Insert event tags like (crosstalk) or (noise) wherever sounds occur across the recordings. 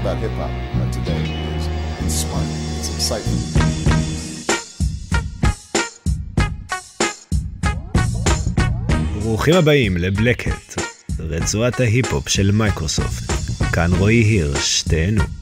about hip hop uh, today is smart, it's insightful. ברוכים הבאים לבלקט, רצועת ההיפ-הופ של מייקרוסופט. כאן רועי הירש, תהנו.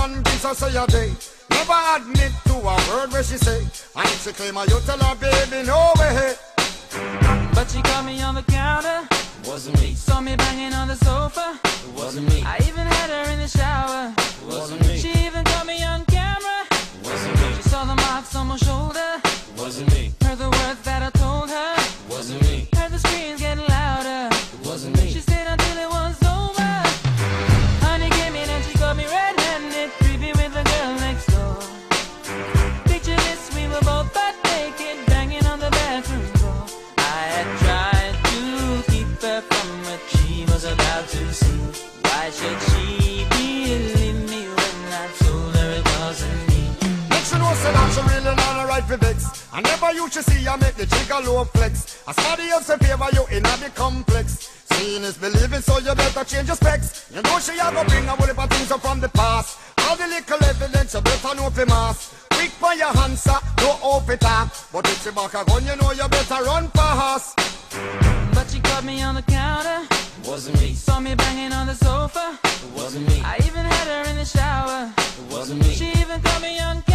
Say a night, convince her say a day. Never admit to a word where she say. And if she claim her, you tell her, baby, no way. But she caught me on the counter, Wasn't me. saw me banging on the sofa. It wasn't me. I even had her in the shower. It wasn't me. She even caught me on camera. It wasn't me. She saw the marks on my shoulder. It wasn't me. Heard the words that I I never used to see her make the jigger low flex. As somebody else in favor you in a the complex. Seeing is believing, so you better change your specs. You know she a go bring a whole heap of things up from the past. All the little evidence you better know for mass. Quick for your answer, no off it up. But if she back a gun, you know you better run fast. But she caught me on the counter, It wasn't me. saw me banging on the sofa. It wasn't me. I even had her in the shower. It wasn't me. She even caught me on camera. It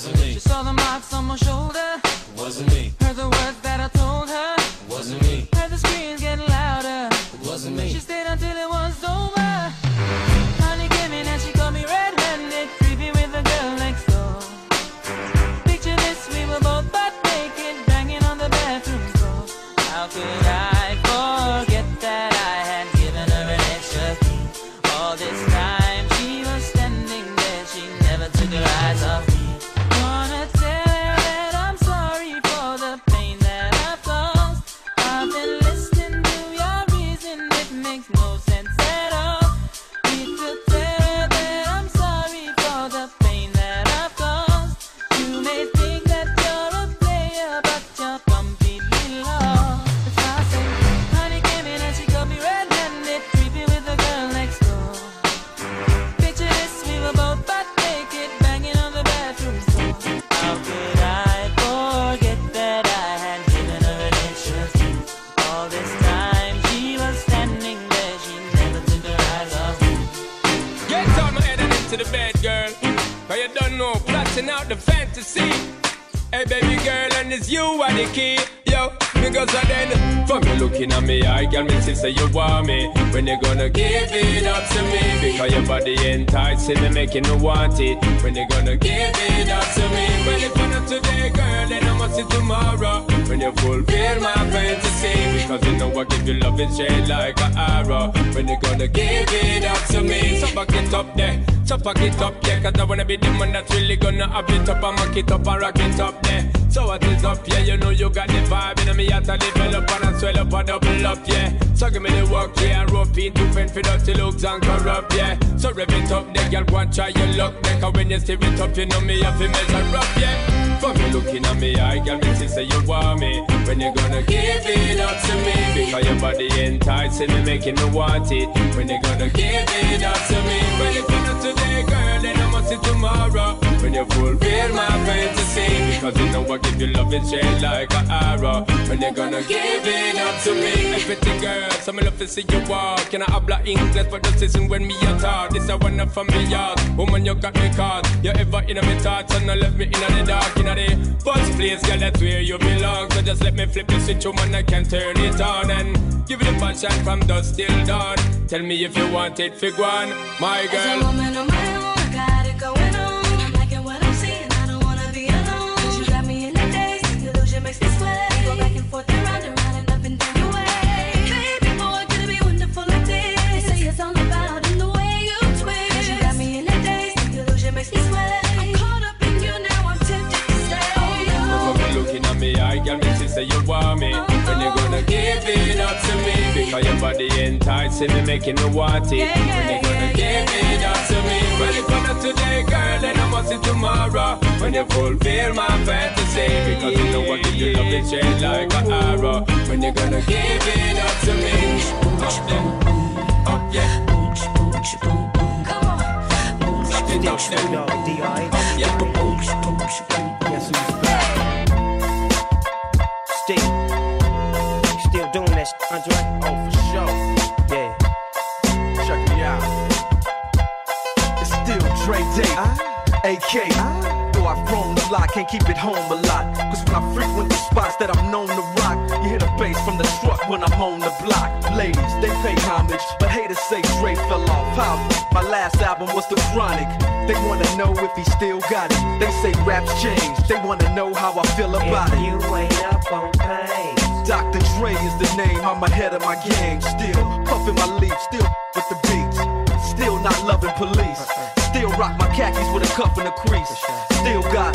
wasn't me. She saw the marks on my shoulder. Wasn't me. Heard the words girl. You don't know, plotting out the fantasy. Hey, baby girl, and it's you are the key. Because I then, from you looking at me, I got me to say you want me. When you gonna give it up to me? Because your body enticing me, making me want it. When you gonna give it up to me? Well, if not today, girl, then I must see tomorrow. When you fulfill my fantasy. Because you know I give you love and shade like an arrow. When you gonna give it up to me? So back it up there. So pack it up, yeah, cause I wanna be the man that's really gonna have it up and mock it up and rock it up there. So what is up, yeah, you know you got the vibe in me heart to develop and I swell up and double up, yeah. So give me the work, yeah, rope it to fend for dirty looks and corrupt, yeah. So rev it up, there, girl, go and try your luck, cause when you steer it up, you know me have to measure up, yeah. For me looking at me, I girl, me say you want me. When you gonna give it up to me? Because your body enticing me, making me want it. When you gonna give it up to me? I give you love and shade like an arrow. When you're gonna give it up to me? Hey, pretty girl, some love to see you walk. Can I habla English for the season when me a talk? This a one up from me yard. Woman, you got me caught. You ever in my thoughts and I left me in the dark. In the first place, girl, that's where you belong. So just let me flip the switch, woman, I can turn it on and give you the passion from dusk till dawn. Tell me if you want it, fig one, my a girl. Body enticing me, making me want it. When you gonna give it up to me? Well, if not today, girl, then I must see tomorrow. When you fulfill my fantasy. Because you know I give you love and shade like an arrow. When you gonna give can't keep it home a lot. Cause when I frequent the spots that I'm known to rock, you hear the bass from the truck when I'm on the block. Ladies, they pay homage, but haters say Dre fell off. How? My last album was The Chronic. They wanna know if he still got it. They say raps changed. They wanna know how I feel about If it. you ain't up on pain. Dr. Dre is the name, I'm ahead of my game. Still puffin' my leaf, still with the beats. Still not loving police. Uh-uh. Still rock my khakis with a cuff and a crease. Still got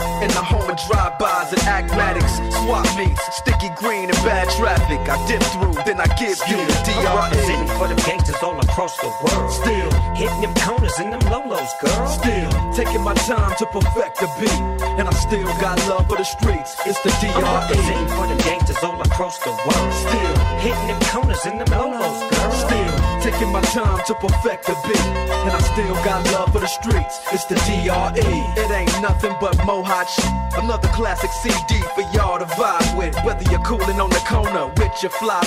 In the home of drive-bys and acmatics. Swap meets, sticky green and bad traffic. I dip through, then I give you the DRE. representing for the gangsters all across the world. Still, Hitting them corners and them lolos, girl. still taking my time to perfect the beat. And I still got love for the streets. It's the I'm representing for the gangsters all across the world. Still, Hitting them corners and them lolos. Still taking my time to perfect the beat, and I still got love for the streets. It's the DRE. It ain't nothing but mohawk shit. Another classic CD for y'all to vibe with. Whether you're cooling on the corner with your fly,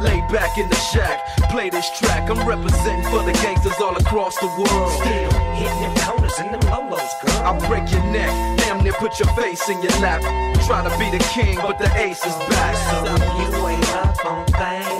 lay back in the shack, play this track. I'm representing for the gangsters all across the world. Still, Hitting them corners and them lolos, girl. I'll break your neck, damn near put your face in your lap. Try to be the king, but the ace is back. So you ain't up on things.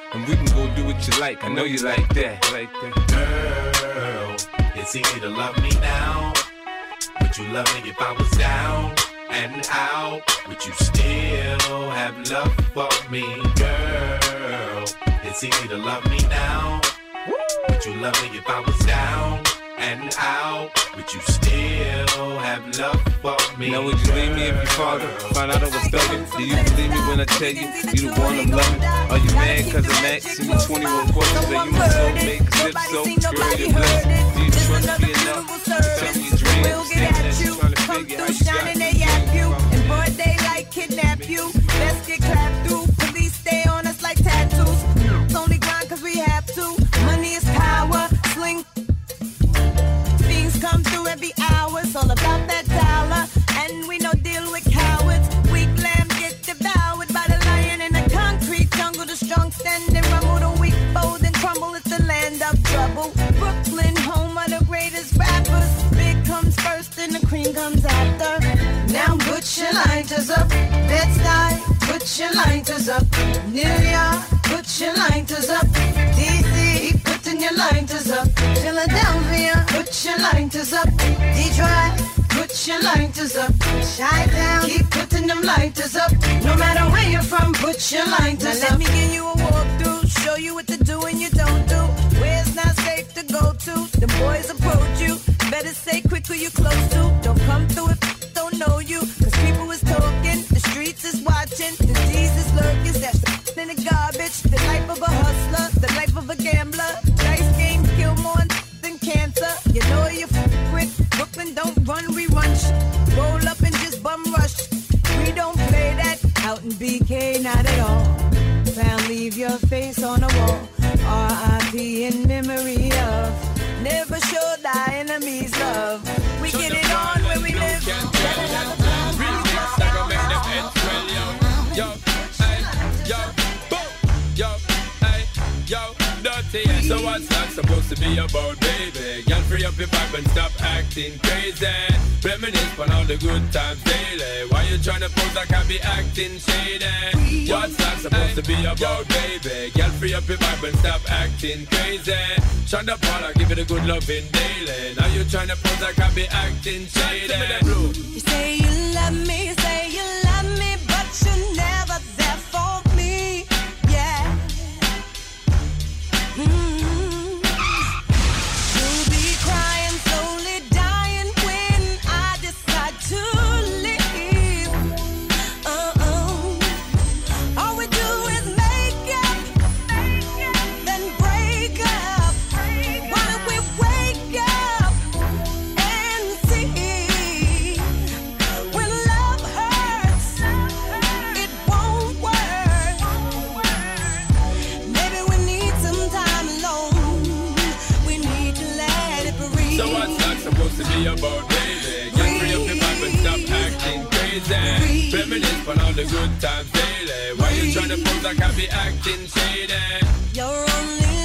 And we can go do what you like. I know you like that. Like that. Girl, it's easy to love me now. Would you love me if I was down and out? Would you still have love for me, girl? It's easy to love me now. Would you love me if I was down and out? Would you still have love for me? Now would you leave me if your father found out I was thugging? Do you believe me when I tell you you the one I'm loving? Are you mad cause I'm asking you 21 questions? Are you my soulmate? Cause if so, girl, you're blessed. Do you trust me enough to tell me your dreams? We'll get at you. Come through shining, they yap you. And boy, they like kidnap you. Let's get clapped New York, put your lighters up. DC, keep putting your lighters up. Philadelphia, put your lighters up. Detroit, put your lighters up. Chi-Town, keep putting them lighters up. No matter where you're from, put your lighters Now up. let me give you a walkthrough, show you what to do and you don't do. Where it's not safe to go to. The boys approach you, better say quick who you close to. Don't BK, not at all. Found leave your face on a wall. R.I.P. in memory of. Never show thy enemies love. We get it on when we live. So what's that supposed to be about, baby? Girl, free up your vibe and stop acting crazy. Reminisce on all the good times daily. Why you tryna pose like I be acting shady? What's that supposed to be about, baby? Girl, free up your vibe and stop acting crazy. Shonda Paula, give it a good loving daily. Now you tryna pose like I be acting shady. You say you love me, say you crazy. Reminisce on all the good times daily. Why you tryna pose like I be acting shady? You're only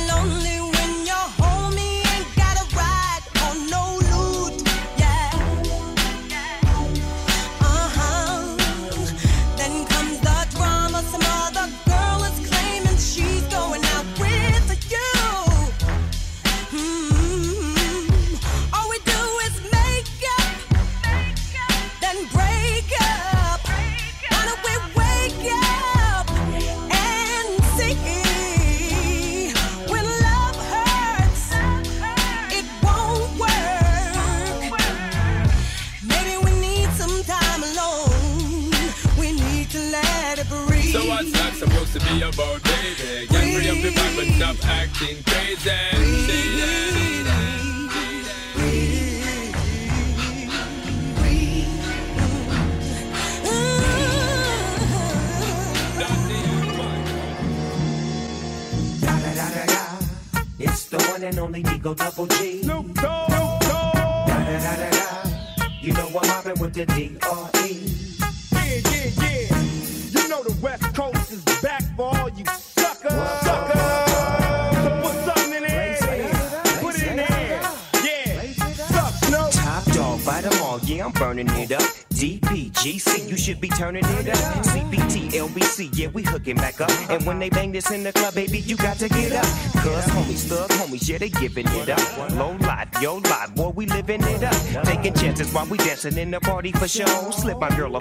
yeah, I'm burning it up. DPGC, you should be turning it up. CPT, LBC, yeah, we hooking back up. And when they bang this in the club, baby, you got to get up. Cuz homies, thug homies, yeah, they giving it up. Low life, yo life, boy, we living it up. Taking chances while we dancing in the party for show. Slip my girl a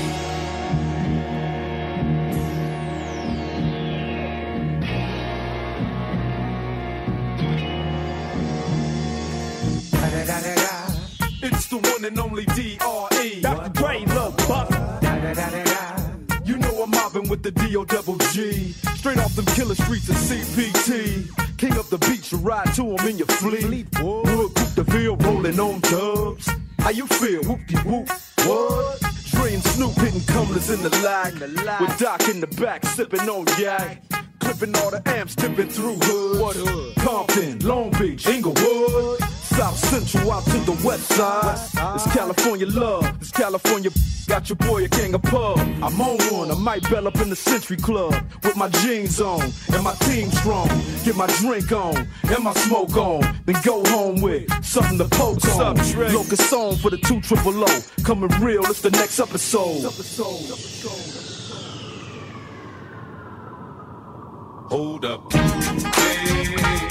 The one and only D.R.E. Dr. Dre, Lil Buck. You know I'm mobbing with the D.O. Double G. Straight off them killer streets of CPT. King up the beach, you ride to 'em in your fleet. Wood, Coupe de Ville, rolling on dubs. How you feel? Whoop-de whoop. What? Dre and Snoop hitting cumblers in the lag. With Doc in the back, sipping on yak. Clipping all the amps, tipping through hood. What hood? Compton, Long Beach, Inglewood. South Central out to the west side. It's California love. It's California. Got your boy a gang of pub. I'm on one. I might bell up in the Century Club with my jeans on and my team strong. Get my drink on and my smoke on. Then go home with something to poke on. Locust song for the two triple O. Coming real. It's the next episode. Hold up. Hey,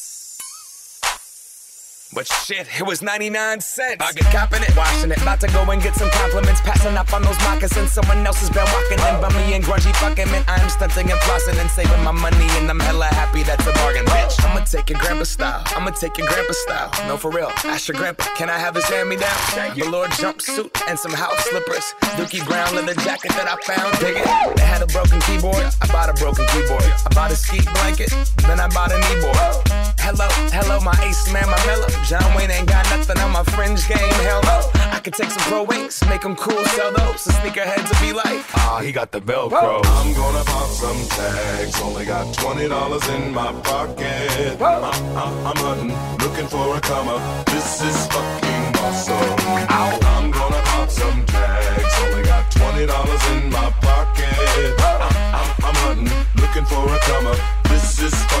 But shit, it was 99 cents. I get copping it, washing it. About to go and get some compliments. Passing up on those moccasins. Someone else has been walking in bummy and grungy fucking man. I'm stunting and flossing and saving my money. And I'm hella happy that's a bargain, bitch. I'ma take your grandpa style. I'ma take your grandpa style. No, for real. Ask your grandpa, can I have his hand me down? Velour jumpsuit and some house slippers. Dookie brown leather jacket that I found. Dig it. They had a broken keyboard. I bought a broken keyboard. I bought a ski blanket. Then I bought a kneeboard. Hello, hello, my ace man, my mellow. John Wayne ain't got nothing on my fringe game. Hell no. I could take some pro wings, make them cool, sell those. The sneakerheads will be like, ah, he got the Velcro. I'm gonna pop some tags. Only got twenty dollars in my pocket. I'm, I'm, I'm hunting, looking for a come up. This is fucking awesome. I'm gonna pop some tags. Only got twenty dollars in my pocket. I'm, I'm, I'm hunting, looking for a come up. This is fucking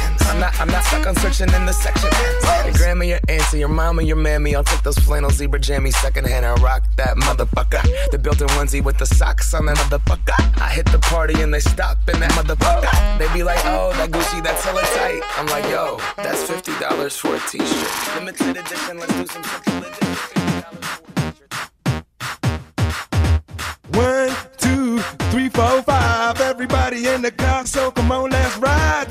I'm not, I'm not stuck on searching in the section. Your grandma, your auntie, your mama, your mammy. I'll take those flannel zebra jammies secondhand and rock that motherfucker. The built-in onesie with the socks on that motherfucker. I hit the party and they stop in that motherfucker. They be like, oh, that Gucci, that's hella tight. I'm like, yo, that's fifty dollars for a t-shirt. Limited edition. Let's do some One, two, three, four, five. Everybody in the car, so come on, let's ride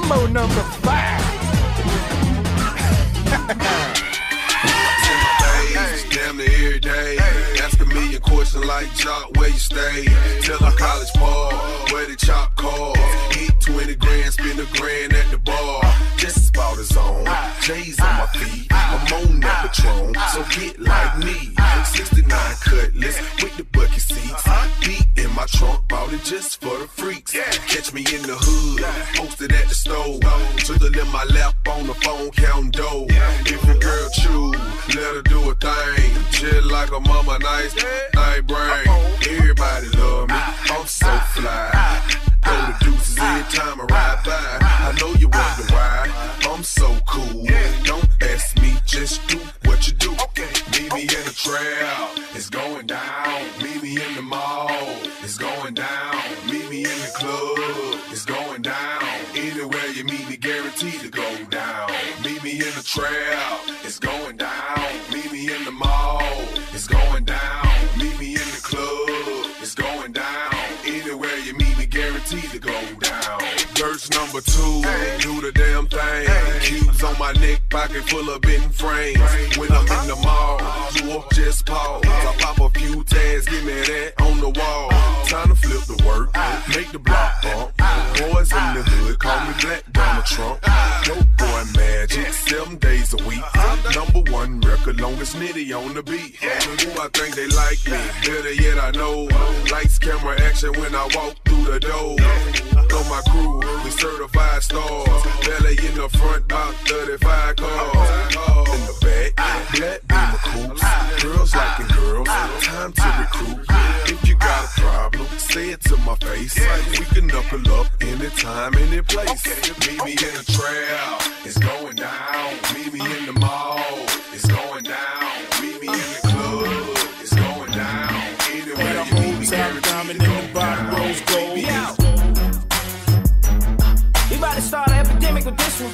Mambo number five. damn near every day. Ask a million like Jock, where you stay? Tell a college ball, where the chop call. Eat 20 grand, spend a grand at the bar. Just about his own. J's on my feet, I'm on that Patron. So get like me. 69 cutlass trunk, bought it just for the freaks. Yeah. Catch me in the hood, posted at the stove. Twiddle in my lap on the phone, counting dough. If a girl chew, let her do a thing. Chill like a mama, nice, night brain. Everybody love me, I'm so fly. Throw the deuces every time I ride by. I know you wonder why I'm so cool. Don't ask me, just do what you do. Meet me in the trail, me Number two, do the damn thing. Cubes on my neck, pocket full of bitten frames. When I'm in the mall, you just pause. I pop a few tags, give me that on the wall. Time to flip the work, make the block bump. Boys in the hood, call me Black Donald Trump. Dope boy magic, seven days a week. Number one record, longest nitty on the beat. Who I think they like me, better yet I know. Lights, camera, action when I walk through the door. Know my crew, we certified stars. Belly in the front, about 35 cars. In the back, ah. black beamer ah. coops. Girls liking girls, ah. time to recruit. If you got a problem, say it to my face. We can knuckle up anytime, any place. Meet me in the trail, it's going down. Meet me in the mall, it's going down. With this one.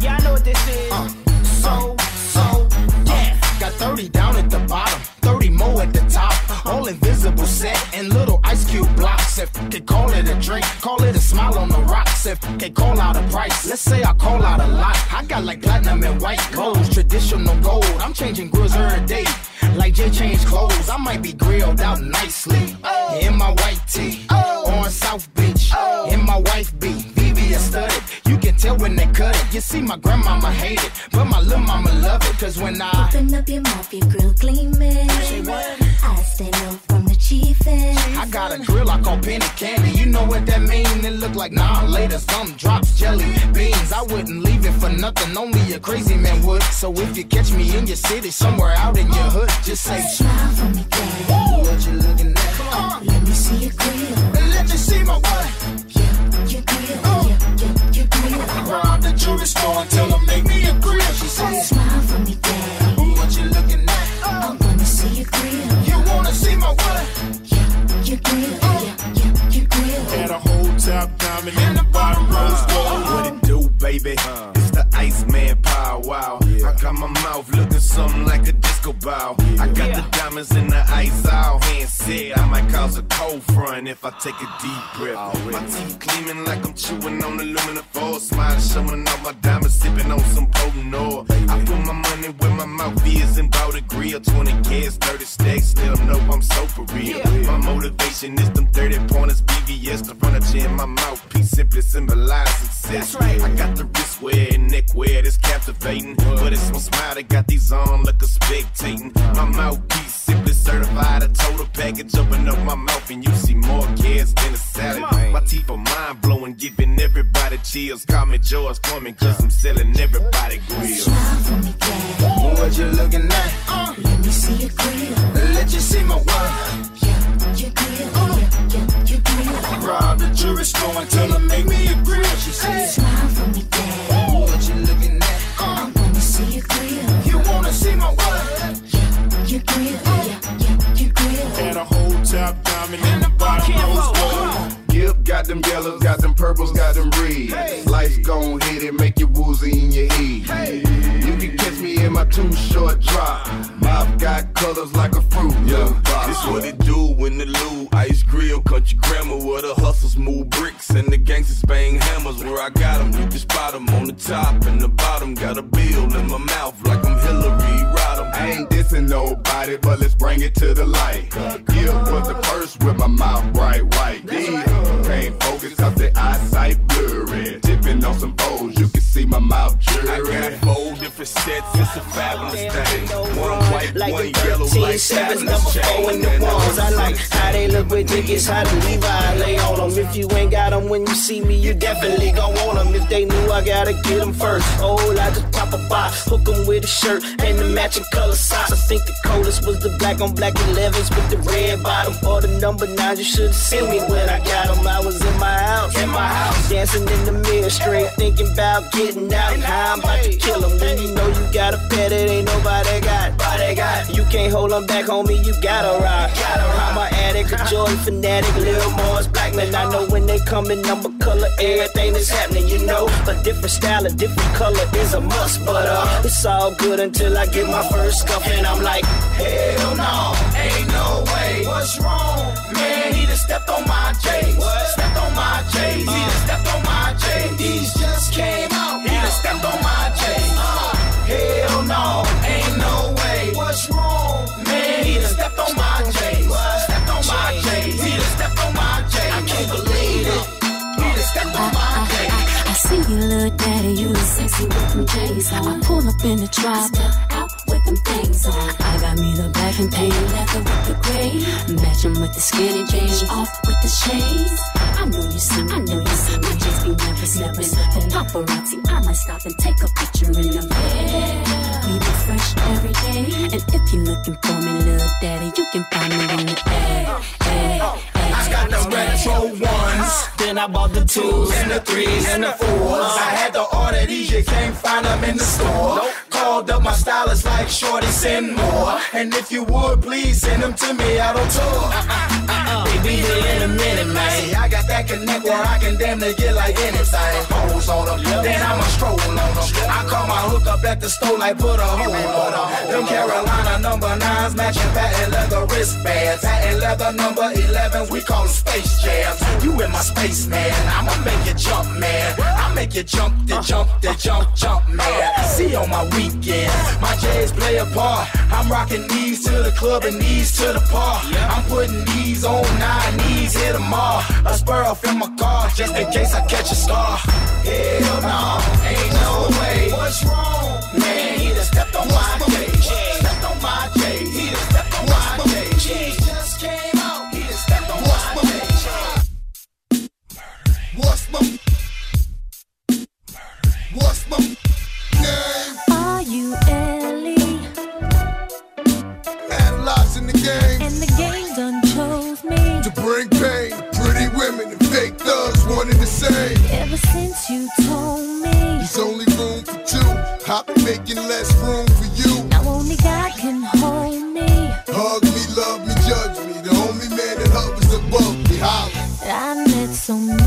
Yeah, I know what this is. Uh, so, so, yeah. Got 30 down at the bottom, 30 more at the top. All invisible set and little ice cube blocks. If they call it a drink, call it a smile on the rocks. If they call out a price, let's say I call out a lot. I got like platinum and white gold, traditional gold. I'm changing grills every day. Like Jay changed clothes, I might be grilled out nicely. In my white tee, it. See, my grandmama hate it, but my little mama love it. Cause when I Open up your mouth, your grill gleaming. I stand up from the chiefin'. I got a grill I call penny candy. You know what that mean? It look like nah later some drops jelly beans. I wouldn't leave it for nothing. Only a crazy man would. So if you catch me in your city, somewhere out in your hood, just say smile for me, daddy. What you looking at? Come on. Let me see your grill. Let you see my what? Yeah, your grill. Uh. Yeah, your grill. Rob the jewelry store and tell them make me a grill. She said smile for me, daddy. What you looking at? I wanna see your grill. You wanna see my what? Yeah, your grill. Uh. Yeah, yeah, your grill. Had a whole top diamond in the bottom rose gold. What it do, baby? It's the Iceman Paul Wall. I got my mouth looking something like a disco ball. I got the diamonds in the ice all hand said. I might cause a cold front if I take a deep breath. My teeth gleaming like I'm chewing on aluminum foil. Smile showing off my diamonds, sipping on some potent oil. I put my money where my mouth is and bought a grill. 20 kids, 30 stacks, still know I'm so for real. My motivation is them 30 pointers, VVS, the furniture in my mouthpiece simply symbolize success. I got the wristwear and neckwear that's captivating. But it's my smile that got these on like a spectating. My mouthpiece simply certified. a total package. Open up my mouth and you see more kids than a salad. My teeth are mind blowing, giving everybody chills. Call me George Foreman, cause I'm selling everybody grills. What you looking at? Uh, let me see your grill. Let you see my what? Yeah, your grill. Yeah, yeah, your grill. Rob the jewelry store and tell them make me a grill. She said, smile for me, dad. What you looking at? Uh, I wanna see your grill. You wanna see my what? Yeah, your grill. Yeah, yeah, your grill. Had a whole top diamond in the bottom. Yep, got them yellows, got them purples, got them reds. Lights gon' hit it, make you woozy in your head. You can catch me in my too short drop. Mouth got colors like a fruit. Yeah, This what it do when the Lou Ice Grill Country Grammar where the hustlers move bricks and the gangsters bang hammers where I got 'em. You can spot 'em on the top and the bottom got a bill in my mouth like I'm Hillary I ain't dissing nobody, but let's bring it to the light. Gill was the first with my mouth bright white. These can't focus cause the eyesight blurry. Tipping on some O's, you can see my mouth I got four different sets, it's a fabulous thing. One white, Like one the yellow, 13 like sevens, fabulous number four in the chain. ones. I like how they look with tickets, how the Levi lay on them. If you ain't got them when you see me, you definitely gon' want them. If they knew I gotta get them first. Oh, I just pop a box, hook them with a shirt and the matching color socks. I think the coldest was the black on black 11s with the red bottom or the number nine. You should've seen me when I got them. I was in my house, in my house, dancing in the mirror, straight thinking about getting out. How I'm about to kill them. When you know you got a pet, it ain't nobody got. You can't hold them back, homie. You gotta rock. Gotta rock. I'm a a joy fanatic, Lil Mars Blackmon. I know when they coming, number color, everything is happening. You know, a different style, a different color is a must. But uh, it's all good until I get my first scuff, and I'm like, hell no, ain't no way. What's wrong, man? Daddy, you look sexy with them J's on. I pull up in the drop, out with them things on. I got me the black and tan leather with the gray, matching with the skinny jeans, off with the shades. I know you see I know you see me, just be never slipping. The paparazzi, I might stop and take a picture in the bed. We be fresh every day, and if you're looking for me, little daddy, you can find me on the air. I got the retro ones. Then I bought the twos and the threes and the fours. I had to order these, you can't find them in the store. Called up my stylist like Shorty, send more. And if you would, please send them to me out on tour. Uh, uh, uh, they be here in a minute, man. See, I got that connect where I can damn near get like anything. Pose on them, then I'ma stroll on them. I call my hook up at the store like put a hole on them. Them Carolina number nines matching patent leather wristbands. Patent leather number 11s, we call them space jams. You in my space, man. I'ma make you jump, man. I make you jump, the jump, the jump, jump, man. See on my weekend, my J's play a part. I'm rocking these to the club and these to the park. I'm putting these on nine knees, hit them all. A spur off in my car, just in case I catch a star. Hell no, ain't no way. What's wrong? Man, he done stepped on my J's. Stepped on my J's. He done stepped on my J's. Bring pain, pretty women and fake thugs wanting the same. Ever since you told me. There's only room for two. I've been making less room for you. Now only God can hold me. Hug me, love me, judge me. The only man that hovers above me. Holla. I met so many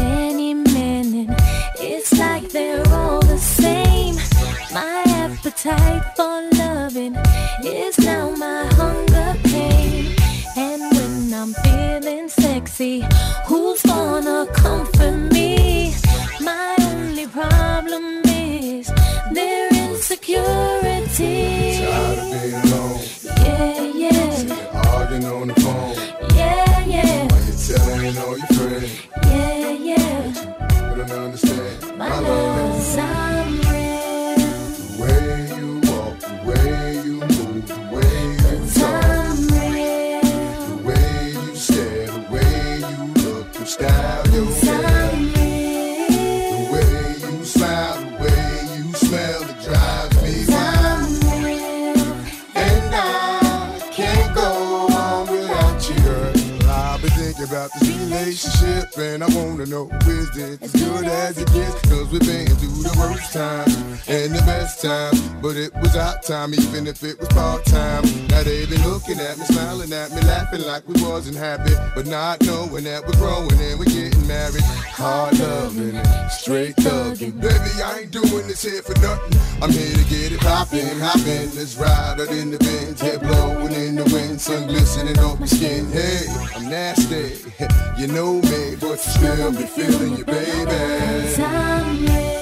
as it? Cause we've been through the worst times and the best time. but it was our time, even if it was part time. Now they been looking at me, smiling at me, laughing like we wasn't happy, but not knowing that we're growing and we're getting married. Hard loving and straight thugging. Baby, I ain't doing this here for nothing. I'm here to get it poppin', hoppin'. Let's ride out in the Benz, head blowing in the wind, sun glistening off my skin. Hey, I'm nasty, (laughs) you know me, but you still be feeling you, baby.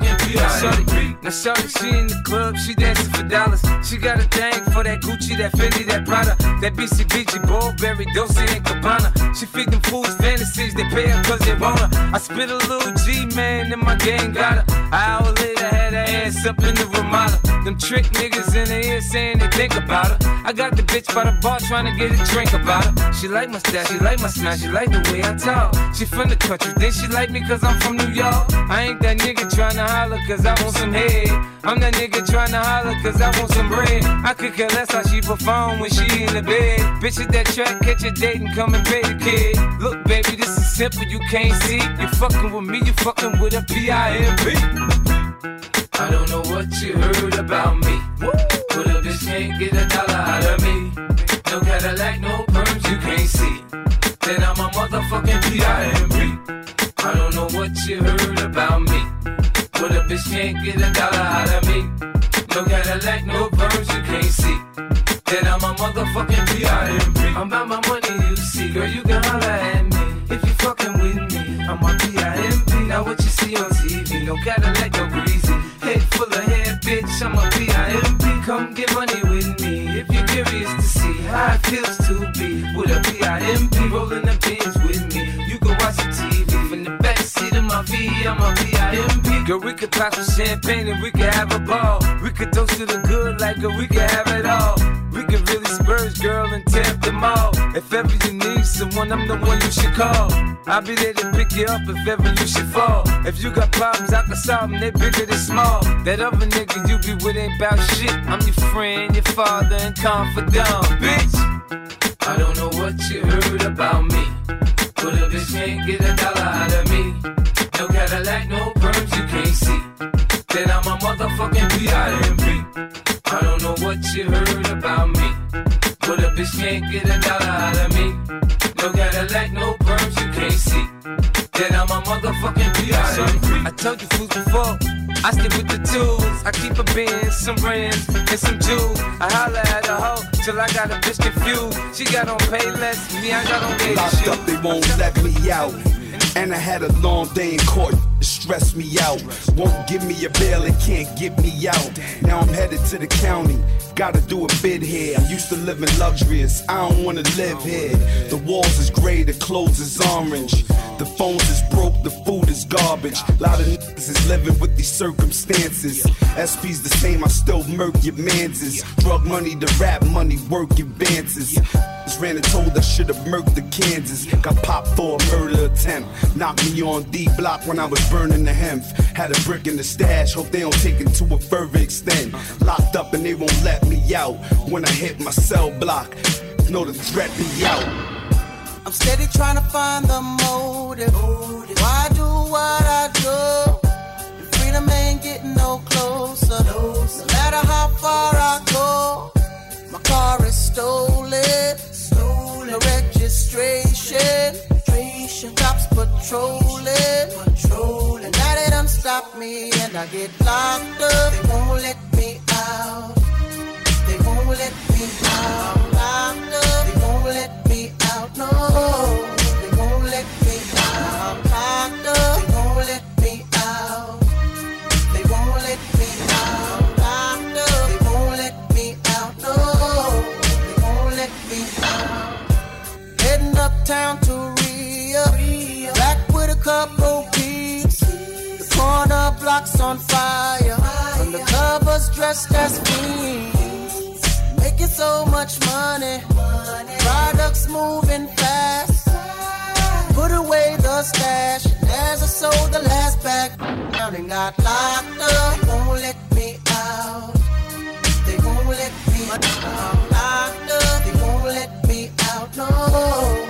A motherfucking Now shorty, she in the club, she dancing for dollars. She got a thing for that Gucci, that Fendi, that Prada, that BCBG, Burberry, Dolce and Gabbana. She feed them fools fantasies, they pay her cause they want her. I spit a little G, man, and my gang got her. An hour later, had her ass up in the Ramada. Them trick niggas in the ear saying they think about her. I got the bitch by the bar trying to get a drink about her. She like my style, she like my smile, she like the way I talk. She from the country, then she like me cause I'm from New York. I ain't that nigga tryna holler cause I want some head. I'm that nigga tryna holler cause I want some bread. I could care less how she perform when she in the bed. Bitch at that track, catch a date and come and pay the kid. Look, baby, this is simple, you can't see. You fucking with me, you fucking with a P-I-M-P. I don't know what you heard about me. But a bitch can't get a dollar out of me. No Cadillac, no perms you can't see. Then I'm a motherfucking P.I.M.P. I don't know what you heard about me. But a bitch can't get a dollar out of me. No Cadillac, no perms you can't see. Then I'm a motherfucking P.I.M.P. I'm about my money, you see. Girl, you can holler at me. If you fucking with me, I'm a P.I.M.P. Now what you see on TV, no Cadillac, no greasy. Head full of hair, bitch, I'm a P.I.M.P. Come get money with me if you're curious to see how it feels to be with a P.I.M.P. Rolling the pins with me. You can watch the TV from the back seat of my V, I'm a P.I.M.P. Girl, we could pop some champagne and we could have a ball. We could toast to the good like a we could have it all. We could really spurge, girl, and tap them all. If ever you need someone, I'm the one you should call. I'll be there to pick you up if ever you should fall. If you got problems, I can solve them, they bigger than small. That other nigga you be with ain't bout shit. I'm your friend, your father, and confidant, bitch. I don't know what you heard about me. But a bitch can't get a dollar out of me. No Cadillac, no see. Then I'm a motherfucking P.I.M.P. I don't know what you heard about me. But a bitch can't get a dollar out of me. No Cadillac, no perms you can't see. Then I'm a motherfucking P.I.M.P. I told you fools before. I stick with the tools. I keep a bin, some rims, and some jewels. I holla at a hoe till I got a bitch confused. She got on pay less, me I got on baby Locked shoes. up, they won't let me out. And I had a long day in court, it stressed me out. Won't give me a bail and can't get me out. Now I'm headed to the county, gotta do a bid here. I'm used to living luxurious, I don't wanna live here. The walls is gray, the clothes is orange. The phones is broke, the food is garbage. A lot of niggas is living with these circumstances. SP's the same, I still murk your manses. Drug money, the rap money, work advances. Ran and told I should've murked the Kansas. Got popped for a murder attempt. Knocked me on D block when I was burning the hemp. Had a brick in the stash, hope they don't take it to a further extent. Locked up and they won't let me out. When I hit my cell block, know the threat be out. I'm steady trying to find the motive. Why do what I do? Freedom ain't getting no closer. No matter how far I go, my car is stolen. Stolen. No registration. Cops patrolling. Patrolling. Now they done stop me and I get locked up. They won't let me out. They won't let me out. They won't let me out. No. They won't let me out. They won't let me out. They won't let me out. They won't let me out. No. They won't let me out. Heading uptown to Ria. Back with a couple peeps. The corner blocks on fire. Undercovers dressed as fiends making so much money. money. Products moving fast. Put away the stash. And as I sold the last pack, down and got locked up. They won't let me out. They won't let me out. Locked up. They won't let me out. No.